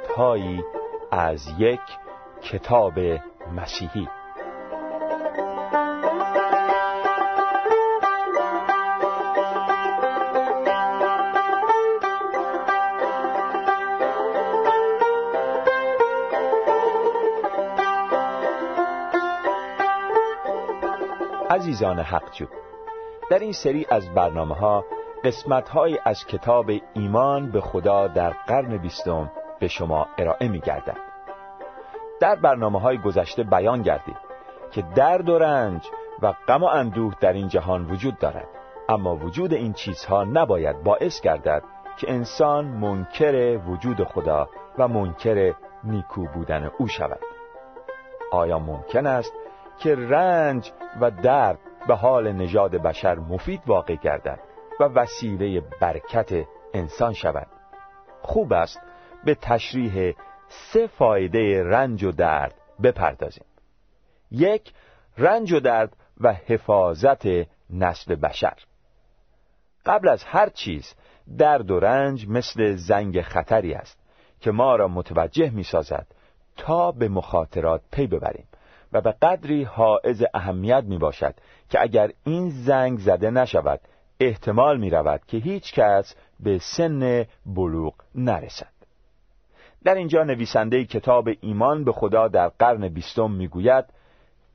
قسمتهایی از یک کتاب مسیحی. عزیزان حقجو در این سری از برنامه ها قسمت از کتاب ایمان به خدا در قرن بیستم به شما ارائه می گردن. در برنامه های گذشته بیان گردید که درد و رنج و غم و اندوه در این جهان وجود دارد. اما وجود این چیزها نباید باعث گردد که انسان منکر وجود خدا و منکر نیکو بودن او شود. آیا ممکن است که رنج و درد به حال نژاد بشر مفید واقع گردد و وسیله برکت انسان شود؟ خوب است به تشریح سه فایده رنج و درد بپردازیم. یک رنج و درد و حفاظت نسل بشر. قبل از هر چیز درد و رنج مثل زنگ خطری است که ما را متوجه می سازد تا به مخاطرات پی ببریم و به قدری حائز اهمیت می باشد که اگر این زنگ زده نشود احتمال می رود که هیچ کس به سن بلوغ نرسد. در اینجا نویسنده کتاب ایمان به خدا در قرن بیستم می‌گوید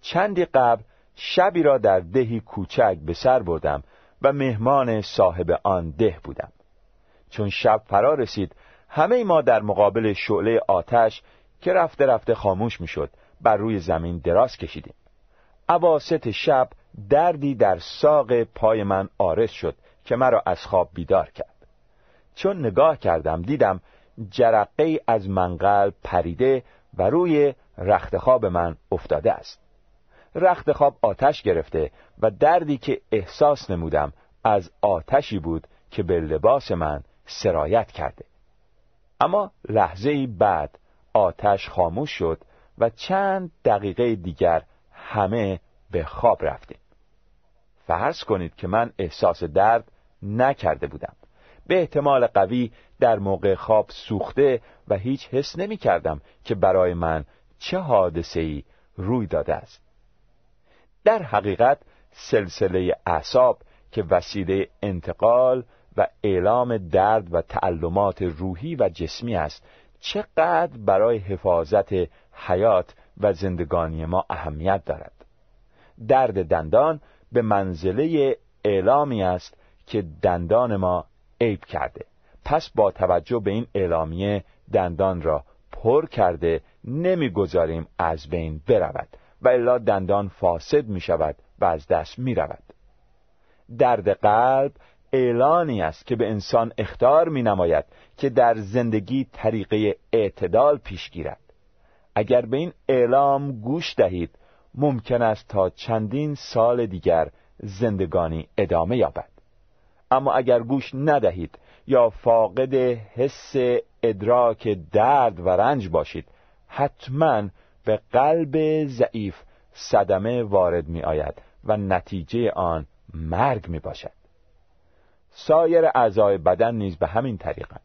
چندی قبل شبی را در دهی کوچک به سر بردم و مهمان صاحب آن ده بودم. چون شب فرا رسید همه ما در مقابل شعله آتش که رفته رفته خاموش می‌شد بر روی زمین دراز کشیدیم. عواست شب دردی در ساق پای من آرس شد که مرا از خواب بیدار کرد. چون نگاه کردم دیدم جرقه از منقل پریده و روی رخت خواب من افتاده است. رخت خواب آتش گرفته و دردی که احساس نمودم از آتشی بود که به لباس من سرایت کرده. اما لحظه بعد آتش خاموش شد و چند دقیقه دیگر همه به خواب رفتیم. فرض کنید که من احساس درد نکرده بودم. به احتمال قوی در موقع خواب سوخته و هیچ حس نمی کردم که برای من چه حادثه ای روی داده است. در حقیقت سلسله اعصاب که وسیله انتقال و اعلام درد و تعلمات روحی و جسمی است چقدر برای حفاظت حیات و زندگانی ما اهمیت دارد. درد دندان به منزله اعلامی است که دندان ما عیب کرده. پس با توجه به این اعلامیه دندان را پر کرده نمی‌گذاریم از بین برود و الا دندان فاسد می شود و از دست می رود درد قلب اعلانی است که به انسان اختار می نماید که در زندگی طریقه اعتدال پیش گیرد. اگر به این اعلام گوش دهید ممکن است تا چندین سال دیگر زندگانی ادامه یابد. اما اگر گوش ندهید یا فاقد حس ادراک درد و رنج باشید حتما به قلب ضعیف صدمه وارد می آید و نتیجه آن مرگ می باشد سایر اعضای بدن نیز به همین طریقند.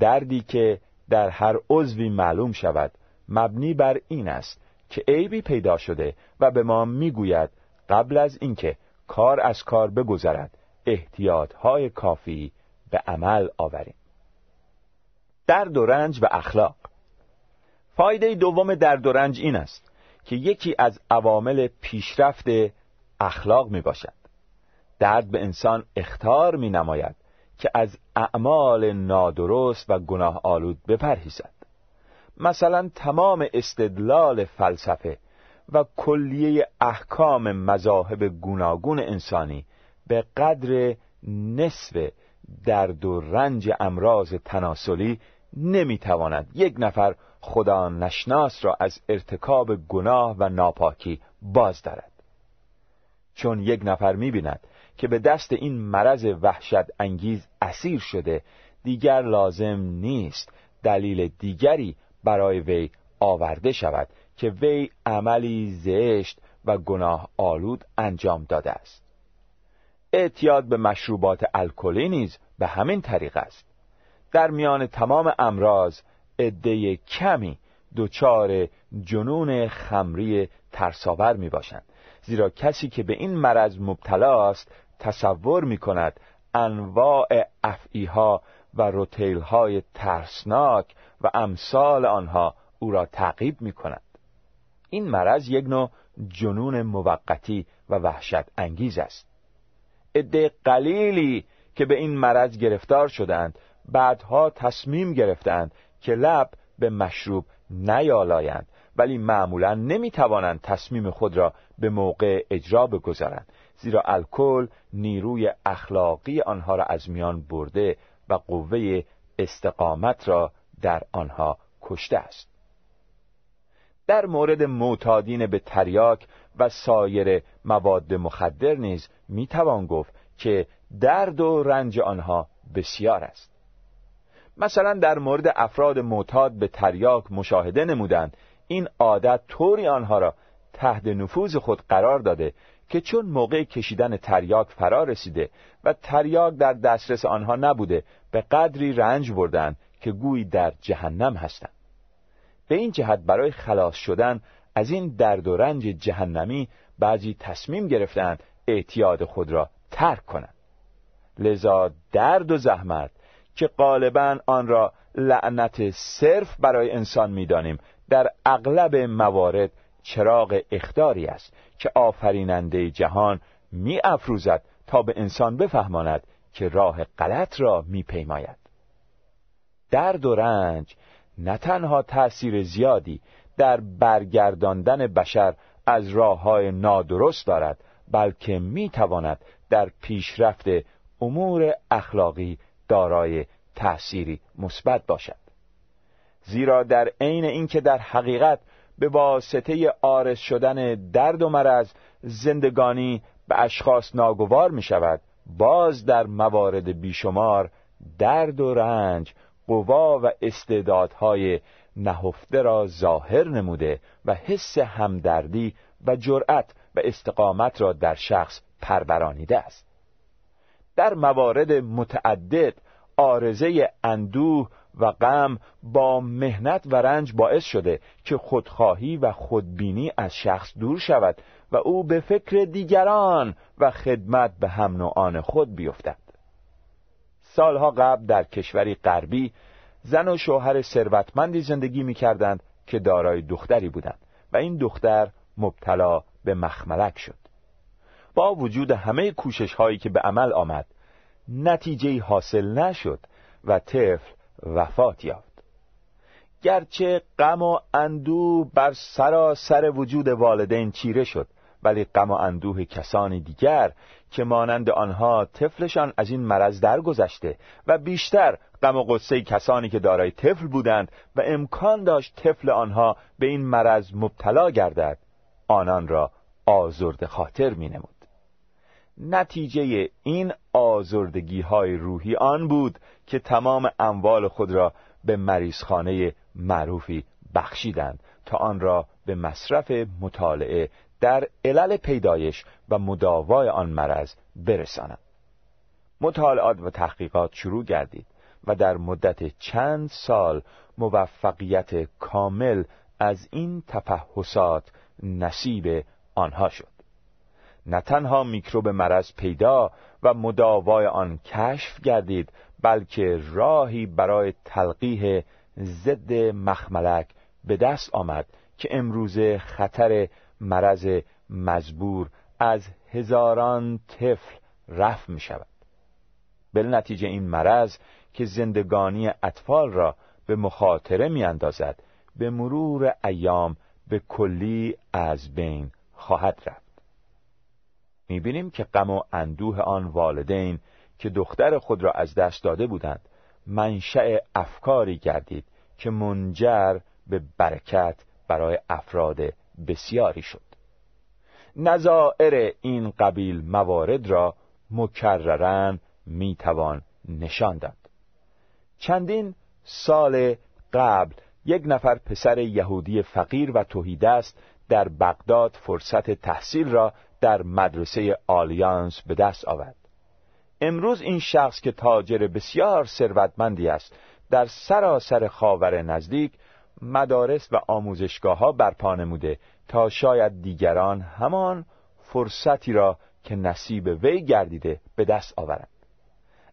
دردی که در هر عضوی معلوم شود مبنی بر این است که عیبی پیدا شده و به ما می‌گوید قبل از اینکه کار از کار بگذرد. احتیاطهای کافی به عمل آوریم. درد و رنج و اخلاق. فایده دوم درد و رنج این است که یکی از عوامل پیشرفت اخلاق می باشد. درد به انسان اختار می نماید که از اعمال نادرست و گناه آلود بپرهیزد. مثلا تمام استدلال فلسفه و کلیه احکام مذاهب گوناگون انسانی به قدر نصف درد و رنج امراض تناسلی نمی‌تواند یک نفر خدا نشناس را از ارتکاب گناه و ناپاکی باز دارد. چون یک نفر می‌بیند که به دست این مرض وحشت انگیز اسیر شده دیگر لازم نیست دلیل دیگری برای وی آورده شود که وی عملی زشت و گناه آلود انجام داده است. اعتیاد به مشروبات الکلی نیز به همین طریق است. در میان تمام امراض عده کمی دچار جنون خمری ترساور می باشند زیرا کسی که به این مرض مبتلا است تصور می کند انواع افعیها و روتیل های ترسناک و امثال آنها او را تعقیب می کند این مرض یک نوع جنون موقتی و وحشت انگیز است. عده قلیلی که به این مرض گرفتار شدند بعدها تصمیم گرفتند که لب به مشروب نیالایند ولی معمولا نمی توانند تصمیم خود را به موقع اجرا بگذارند زیرا الکل نیروی اخلاقی آنها را از میان برده و قوه استقامت را در آنها کشته است. در مورد معتادین به تریاک و سایر مواد مخدر نیز می‌توان گفت که درد و رنج آنها بسیار است. مثلا در مورد افراد معتاد به تریاک مشاهده نمودند. این عادت طوری آنها را تحت نفوذ خود قرار داده که چون موقع کشیدن تریاک فرا رسیده و تریاک در دسترس آنها نبوده به قدری رنج بردند که گویی در جهنم هستند. به این جهت برای خلاص شدن از این درد و رنج جهنمی بعضی تصمیم گرفتند اعتیاد خود را ترک کنند. لذا درد و زحمت که غالبا آن را لعنت صرف برای انسان می‌دانیم در اغلب موارد چراغ اختاری است که آفریننده جهان می افروزد تا به انسان بفهماند که راه غلط را میپیماید. درد و رنج نه تنها تأثیر زیادی در برگرداندن بشر از راه های نادرست دارد بلکه می‌تواند در پیشرفت امور اخلاقی دارای تأثیری مثبت باشد. زیرا در عین اینکه در حقیقت به واسطه آرز شدن درد و مرض زندگانی به اشخاص ناگوار می شود باز در موارد بیشمار درد و رنج قوا و استعدادهای نهفته را ظاهر نموده و حس همدردی و جرأت و استقامت را در شخص پرورانیده است. در موارد متعدد آرزه اندوه و غم با مهنت و رنج باعث شده که خودخواهی و خودبینی از شخص دور شود و او به فکر دیگران و خدمت به هم نوعان خود بیفتد. سالها قبل در کشوری غربی زن و شوهر ثروتمندی زندگی می کردند که دارای دختری بودند و این دختر مبتلا به مخملک شد. با وجود همه کوشش هایی که به عمل آمد نتیجه حاصل نشد و طفل وفات یافت. گرچه غم و اندوه بر سراسر وجود والدین چیره شد ولی غم و اندوه کسانی دیگر که مانند آنها طفلشان از این مرض درگذشته و بیشتر غم و قصه کسانی که دارای طفل بودند و امکان داشت طفل آنها به این مرض مبتلا گردد آنان را آزرد خاطر می نمود. نتیجه این آزردگی های روحی آن بود که تمام اموال خود را به مریضخانه معروفی بخشیدند تا آن را به مصرف مطالعه در علل پیدایش و مداوای آن مرض برسانند مطالعات و تحقیقات شروع گردید و در مدت چند سال موفقیت کامل از این تفحصات نصیب آنها شد. نه تنها میکروب مرض پیدا و مداوای آن کشف گردید بلکه راهی برای تلقیح ضد مخملک به دست آمد که امروزه خطر مرض مزبور از هزاران طفل رفع می شود بل نتیجه این مرض که زندگانی اطفال را به مخاطره می اندازد به مرور ایام به کلی از بین خواهد رفت. می بینیم که غم و اندوه آن والدین که دختر خود را از دست داده بودند منشأ افکاری گردید که منجر به برکت برای افراد بسیاری شد. نظائر این قبیل موارد را مکررن می‌توان نشان داد. چندین سال قبل یک نفر پسر یهودی فقیر و توحیدست در بغداد فرصت تحصیل را در مدرسه آلیانس به دست آورد. امروز این شخص که تاجر بسیار ثروتمندی است در سراسر خاور نزدیک مدارس و آموزشگاه ها برپا نموده تا شاید دیگران همان فرصتی را که نصیب وی گردیده به دست آورند.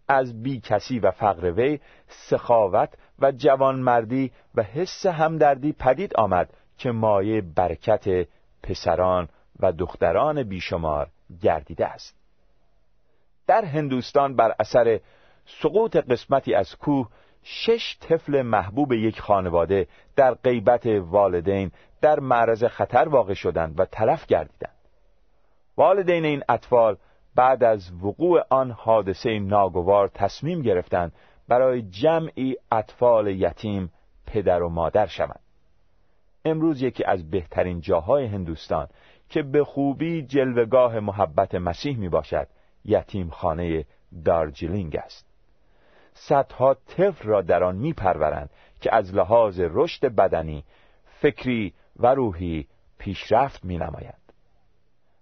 از بی کسی و فقر وی سخاوت و جوانمردی و حس همدردی پدید آمد که مایه برکت پسران و دختران بیشمار گردیده است. در هندوستان بر اثر سقوط قسمتی از کوه شش طفل محبوب یک خانواده در غیبت والدین در معرض خطر واقع شدند و تلف گردیدند. والدین این اطفال بعد از وقوع آن حادثه ناگوار تصمیم گرفتند برای جمعی اطفال یتیم پدر و مادر شوند امروز یکی از بهترین جاهای هندوستان که به خوبی جلوگاه محبت مسیح می باشد یتیم خانه دارجلینگ است صدها طفل را در آن میپرورند که از لحاظ رشد بدنی فکری و روحی پیشرفت می نمایند.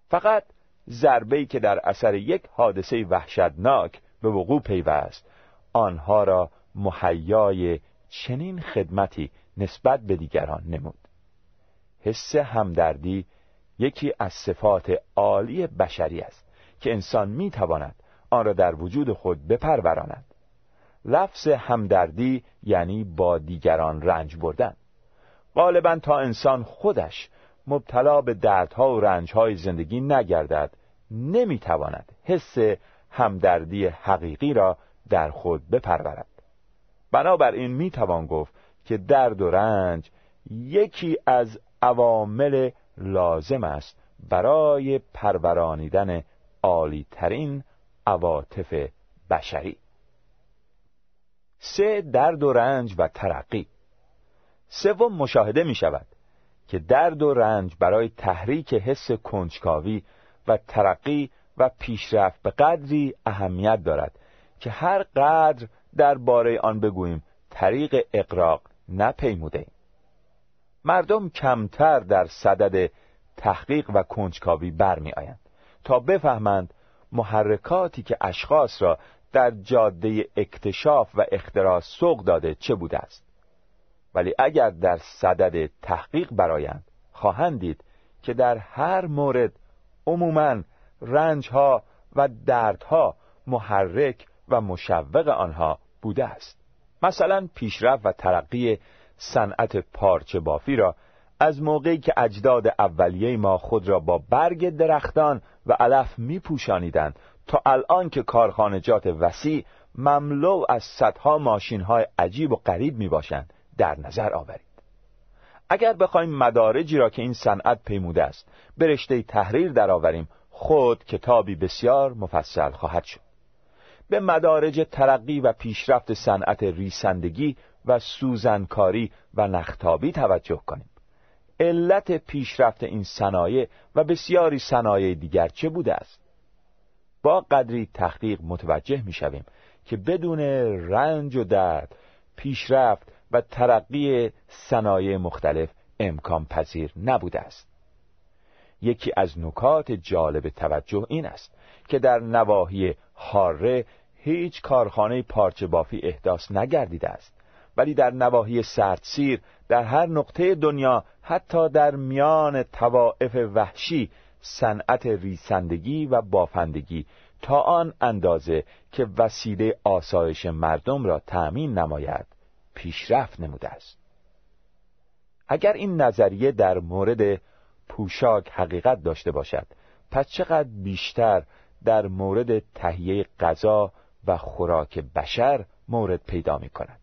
فقط ضربه که در اثر یک حادثه وحشتناک به وقوع پیوست. آنها را محیای چنین خدمتی نسبت به دیگران نمود. حس همدردی یکی از صفات عالی بشری است که انسان می تواند آن را در وجود خود بپروراند. لفظ همدردی یعنی با دیگران رنج بردن. غالبا تا انسان خودش مبتلا به دردها و رنجهای زندگی نگردد نمی‌تواند حس همدردی حقیقی را در خود بپرورد. بنابراین می‌توان گفت که درد و رنج یکی از عوامل لازم است برای پرورانیدن عالی ترین عواطف بشری. سه درد و رنج و ترقی. سوم مشاهده می شود که درد و رنج برای تحریک حس کنجکاوی و ترقی و پیشرفت به قدری اهمیت دارد که هر قدر درباره آن بگوییم طریق اقراق نپیموده. مردم کمتر در صدد تحقیق و کنجکاوی برمی آیند تا بفهمند محرکاتی که اشخاص را در جاده اکتشاف و اختراع سوق داده چه بوده است. ولی اگر در صدد تحقیق برایند خواهند دید که در هر مورد عموما رنجها و دردها محرک و مشوق آنها بوده است. مثلا پیشرفت و ترقی صنعت پارچه بافی را از موقعی که اجداد اولیه ما خود را با برگ درختان و علف می پوشانیدند تا الان که کارخانجات وسیع مملو از صدها ماشین های عجیب و غریب می باشند در نظر آورید. اگر بخوایم مدارجی را که این صنعت پیموده است به رشته تحریر درآوریم خود کتابی بسیار مفصل خواهد شد. به مدارج ترقی و پیشرفت صنعت ریسندگی و سوزنکاری و نختابی توجه کنیم. علت پیشرفت این صنایع و بسیاری صنایع دیگر چه بوده است؟ با قدری تحقیق متوجه می شویم که بدون رنج و درد پیشرفت و ترقی صنایع مختلف امکان پذیر نبوده است. یکی از نکات جالب توجه این است که در نواحی حاره هیچ کارخانه پارچه بافی احداث نگردیده است ولی در نواحی سردسیر در هر نقطه دنیا حتی در میان توائف وحشی صنعت ریسندگی و بافندگی تا آن اندازه که وسیله آسایش مردم را تأمین نماید. پیشرفت نموده است. اگر این نظریه در مورد پوشاک حقیقت داشته باشد پس چقدر بیشتر در مورد تهیه غذا و خوراک بشر مورد پیدا می کند؟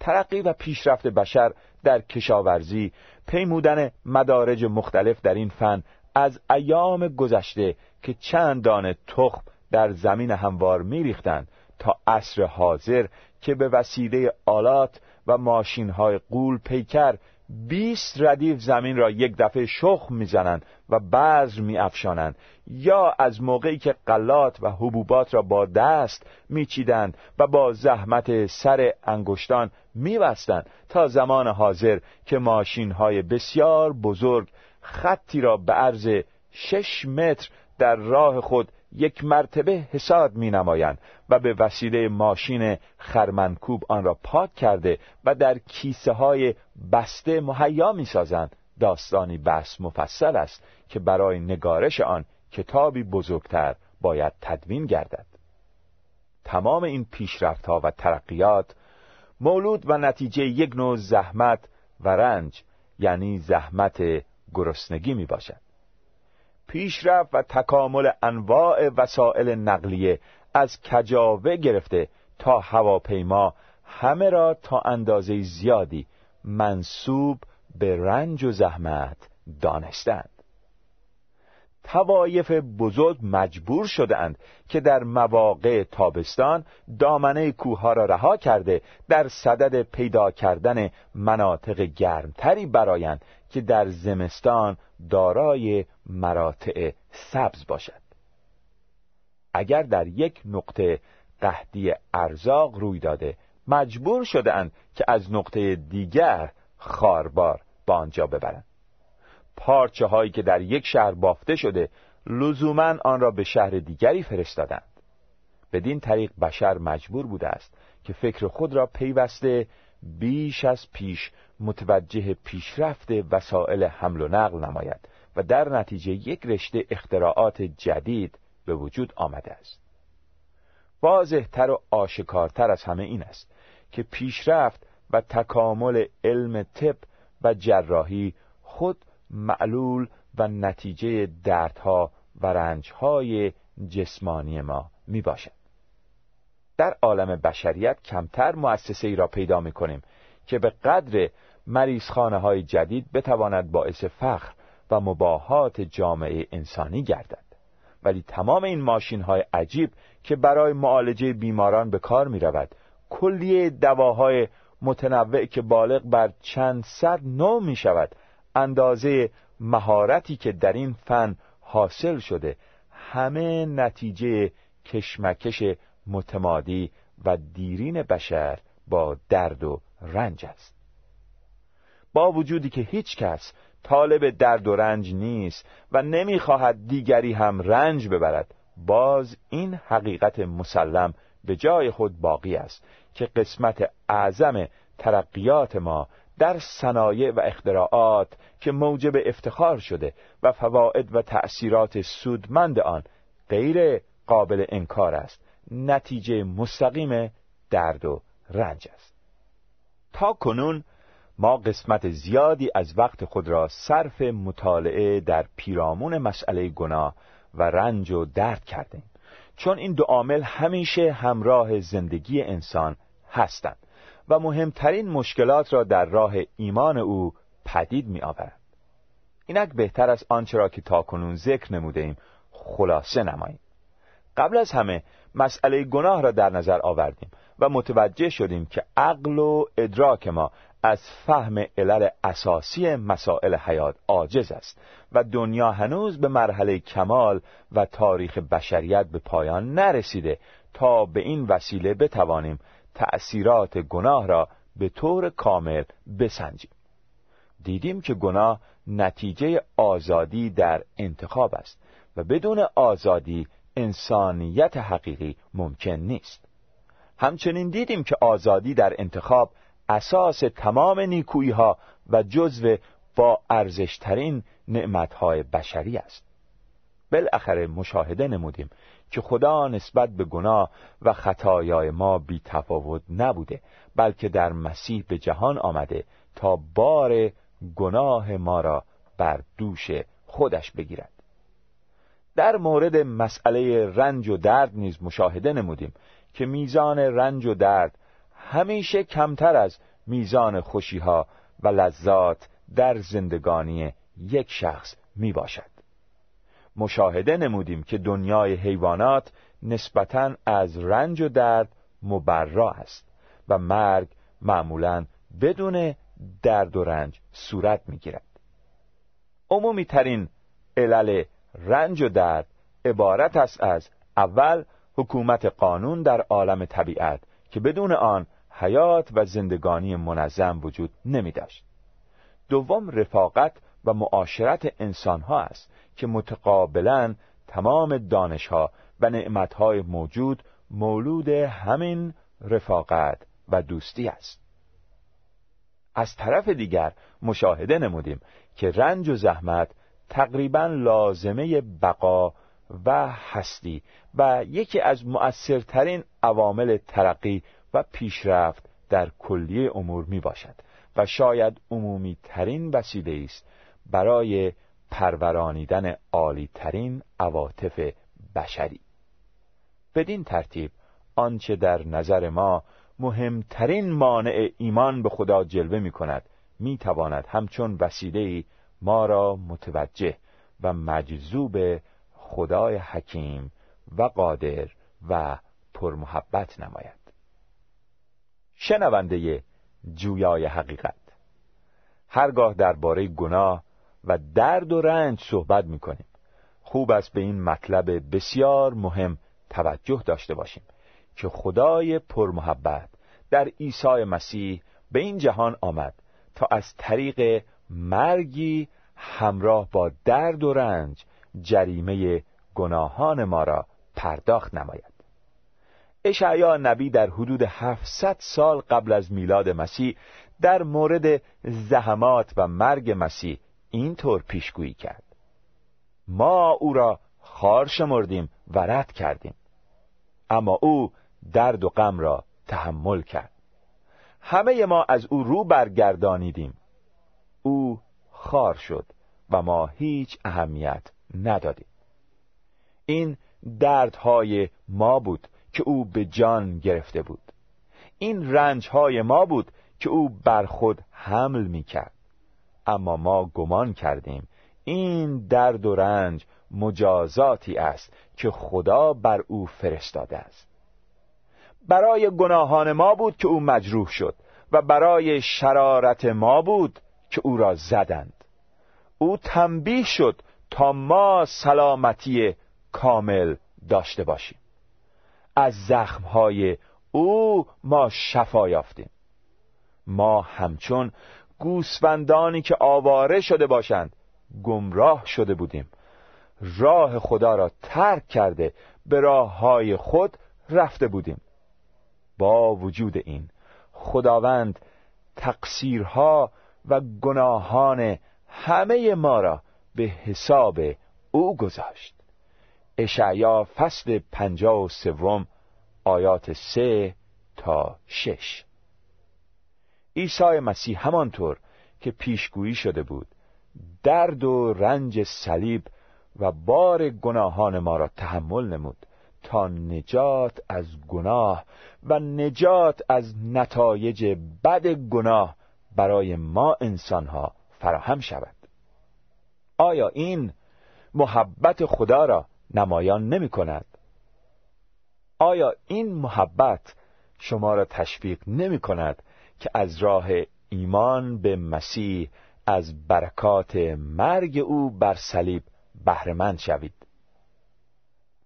ترقی و پیشرفت بشر در کشاورزی پیمودن مدارج مختلف در این فن از ایام گذشته که چند دانه تخم در زمین هموار میریختند تا عصر حاضر که به وسیله آلات و ماشین های قول پیکر 20 ردیف زمین را یک دفعه شخم می‌زنند و بذر میافشانند یا از موقعی که قلات و حبوبات را با دست میچیدند و با زحمت سر انگشتان میبستند تا زمان حاضر که ماشین های بسیار بزرگ خطی را به عرض شش متر در راه خود یک مرتبه حساد می نمایند و به وسیله ماشین خرمنکوب آن را پاک کرده و در کیسه های بسته مهیا می سازند داستانی بس مفصل است که برای نگارش آن کتابی بزرگتر باید تدوین گردد. تمام این پیشرفت ها و ترقیات مولود و نتیجه یک نوع زحمت و رنج یعنی زحمت گرسنگی می باشد پیشرفت و تکامل انواع وسایل نقلیه از کجاوه گرفته تا هواپیما همه را تا اندازه زیادی منصوب به رنج و زحمت دانستند. توایف بزرگ مجبور شدند که در مواقع تابستان دامنه کوه را رها کرده در صدد پیدا کردن مناطق گرمتری برایند که در زمستان دارای مراتع سبز باشد. اگر در یک نقطه قهدی ارزاق روی داده مجبور شدهاند که از نقطه دیگر خاربار به آنجا ببرند. پارچه هایی که در یک شهر بافته شده لزوما آن را به شهر دیگری فرستادند. بدین طریق بشر مجبور بوده است که فکر خود را پیوسته بیش از پیش متوجه پیشرفت وسایل حمل و نقل نماید. و در نتیجه یک رشته اختراعات جدید به وجود آمده است واضحتر و آشکارتر از همه این است که پیشرفت و تکامل علم طب و جراحی خود معلول و نتیجه دردها و رنجهای جسمانی ما می باشد. در عالم بشریت کمتر مؤسسه ای را پیدا می کنیم که به قدر مریضخانه های جدید بتواند باعث فخر و مباهات جامعه انسانی گردد. ولی تمام این ماشین های عجیب که برای معالجه بیماران به کار می رود کلیه دواهای متنوع که بالغ بر چند صد نوع می شود اندازه مهارتی که در این فن حاصل شده همه نتیجه کشمکش متمادی و دیرین بشر با درد و رنج است. با وجودی که هیچ کس طالب درد و رنج نیست و نمی‌خواهد دیگری هم رنج ببرد. باز این حقیقت مسلم به جای خود باقی است که قسمت اعظم ترقیات ما در صنایع و اختراعات که موجب افتخار شده و فواید و تأثیرات سودمند آن غیر قابل انکار است. نتیجه مستقیم درد و رنج است. تا کنون ما قسمت زیادی از وقت خود را صرف مطالعه در پیرامون مسئله گناه و رنج و درد کردیم. چون این دو عامل همیشه همراه زندگی انسان هستند و مهمترین مشکلات را در راه ایمان او پدید می آورد. اینک بهتر از آنچه را که تاکنون ذکر نموده ایم خلاصه نماییم. قبل از همه مسئله گناه را در نظر آوردیم. و متوجه شدیم که عقل و ادراک ما از فهم علل اساسی مسائل حیات عاجز است و دنیا هنوز به مرحله کمال و تاریخ بشریت به پایان نرسیده تا به این وسیله بتوانیم تأثیرات گناه را به طور کامل بسنجیم. دیدیم که گناه نتیجه آزادی در انتخاب است و بدون آزادی انسانیت حقیقی ممکن نیست. همچنین دیدیم که آزادی در انتخاب اساس تمام نیکویی ها و جزو با ارزشترین نعمتهای بشری است. بالاخره مشاهده نمودیم که خدا نسبت به گناه و خطایای ما بی تفاوت نبوده بلکه در مسیح به جهان آمده تا بار گناه ما را بر دوش خودش بگیرد. در مورد مسئله رنج و درد نیز مشاهده نمودیم که میزان رنج و درد همیشه کمتر از میزان خوشیها و لذات در زندگانی یک شخص می باشد. مشاهده نمودیم که دنیای حیوانات نسبتا از رنج و درد مبرا است و مرگ معمولا بدون درد و رنج صورت می گیرد. عمومی ترین علل رنج و درد عبارت است از اول حکومت قانون در عالم طبیعت که بدون آن حیات و زندگانی منظم وجود نمی داشت. دوم رفاقت و معاشرت انسان ها است که متقابلا تمام دانشها و نعمتهای موجود مولود همین رفاقت و دوستی است از طرف دیگر مشاهده نمودیم که رنج و زحمت تقریبا لازمه بقا و هستی و یکی از مؤثرترین عوامل ترقی و پیشرفت در کلیه امور می باشد و شاید عمومی ترین وسیله است برای پرورانیدن عالی ترین عواطف بشری. بدین ترتیب آنچه در نظر ما مهمترین مانع ایمان به خدا جلوه می کند می تواند همچون وسیله ما را متوجه و مجذوب خدای حکیم و قادر و پرمحبت نماید. شنونده جویای حقیقت. هرگاه درباره گناه و درد و رنج صحبت می کنیم خوب است به این مطلب بسیار مهم توجه داشته باشیم که خدای پرمحبت در عیسی مسیح به این جهان آمد تا از طریق مرگی همراه با درد و رنج جریمه گناهان ما را پرداخت نماید. اشعیا نبی در حدود 700 سال قبل از میلاد مسیح در مورد زحمات و مرگ مسیح اینطور پیشگویی کرد. ما او را خار شمردیم و رد کردیم. اما او درد و غم را تحمل کرد. همه ما از او رو برگردانیدیم. او خار شد و ما هیچ اهمیت ندادیم. این دردهای ما بود که او به جان گرفته بود. این رنجهای ما بود که او بر خود حمل می کرد اما ما گمان کردیم این درد و رنج مجازاتی است که خدا بر او فرستاده است. برای گناهان ما بود که او مجروح شد و برای شرارت ما بود که او را زدند. او تنبیه شد تا ما سلامتی کامل داشته باشیم. از زخمهای او ما شفا یافتیم. ما همچون گوسفندانی که آواره شده باشند گمراه شده بودیم. راه خدا را ترک کرده به راه های خود رفته بودیم. با وجود این خداوند تقصیرها و گناهان همه ما را به حساب او گذاشت. اشعیا فصل پنجاه و سوم آیات سه تا شش. عیسی مسیح همانطور که پیشگویی شده بود درد و رنج صلیب و بار گناهان ما را تحمل نمود تا نجات از گناه و نجات از نتایج بد گناه برای ما انسانها فراهم شود. آیا این محبت خدا را نمایان نمی کند؟ آیا این محبت شما را تشویق نمی کند که از راه ایمان به مسیح از برکات مرگ او بر صلیب بهرهمند شوید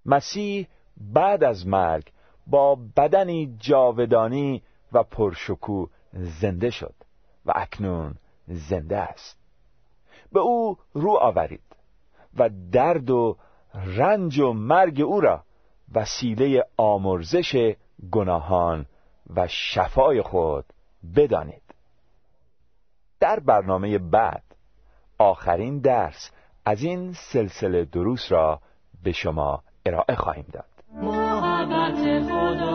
مسیح بعد از مرگ با بدنی جاودانی و پرشکو زنده شد و اکنون زنده است به او رو آورید و درد و رنج و مرگ او را وسیله آمرزش گناهان و شفای خود بدانید. در برنامه بعد آخرین درس از این سلسله دروس را به شما ارائه خواهیم داد. محبت خدا.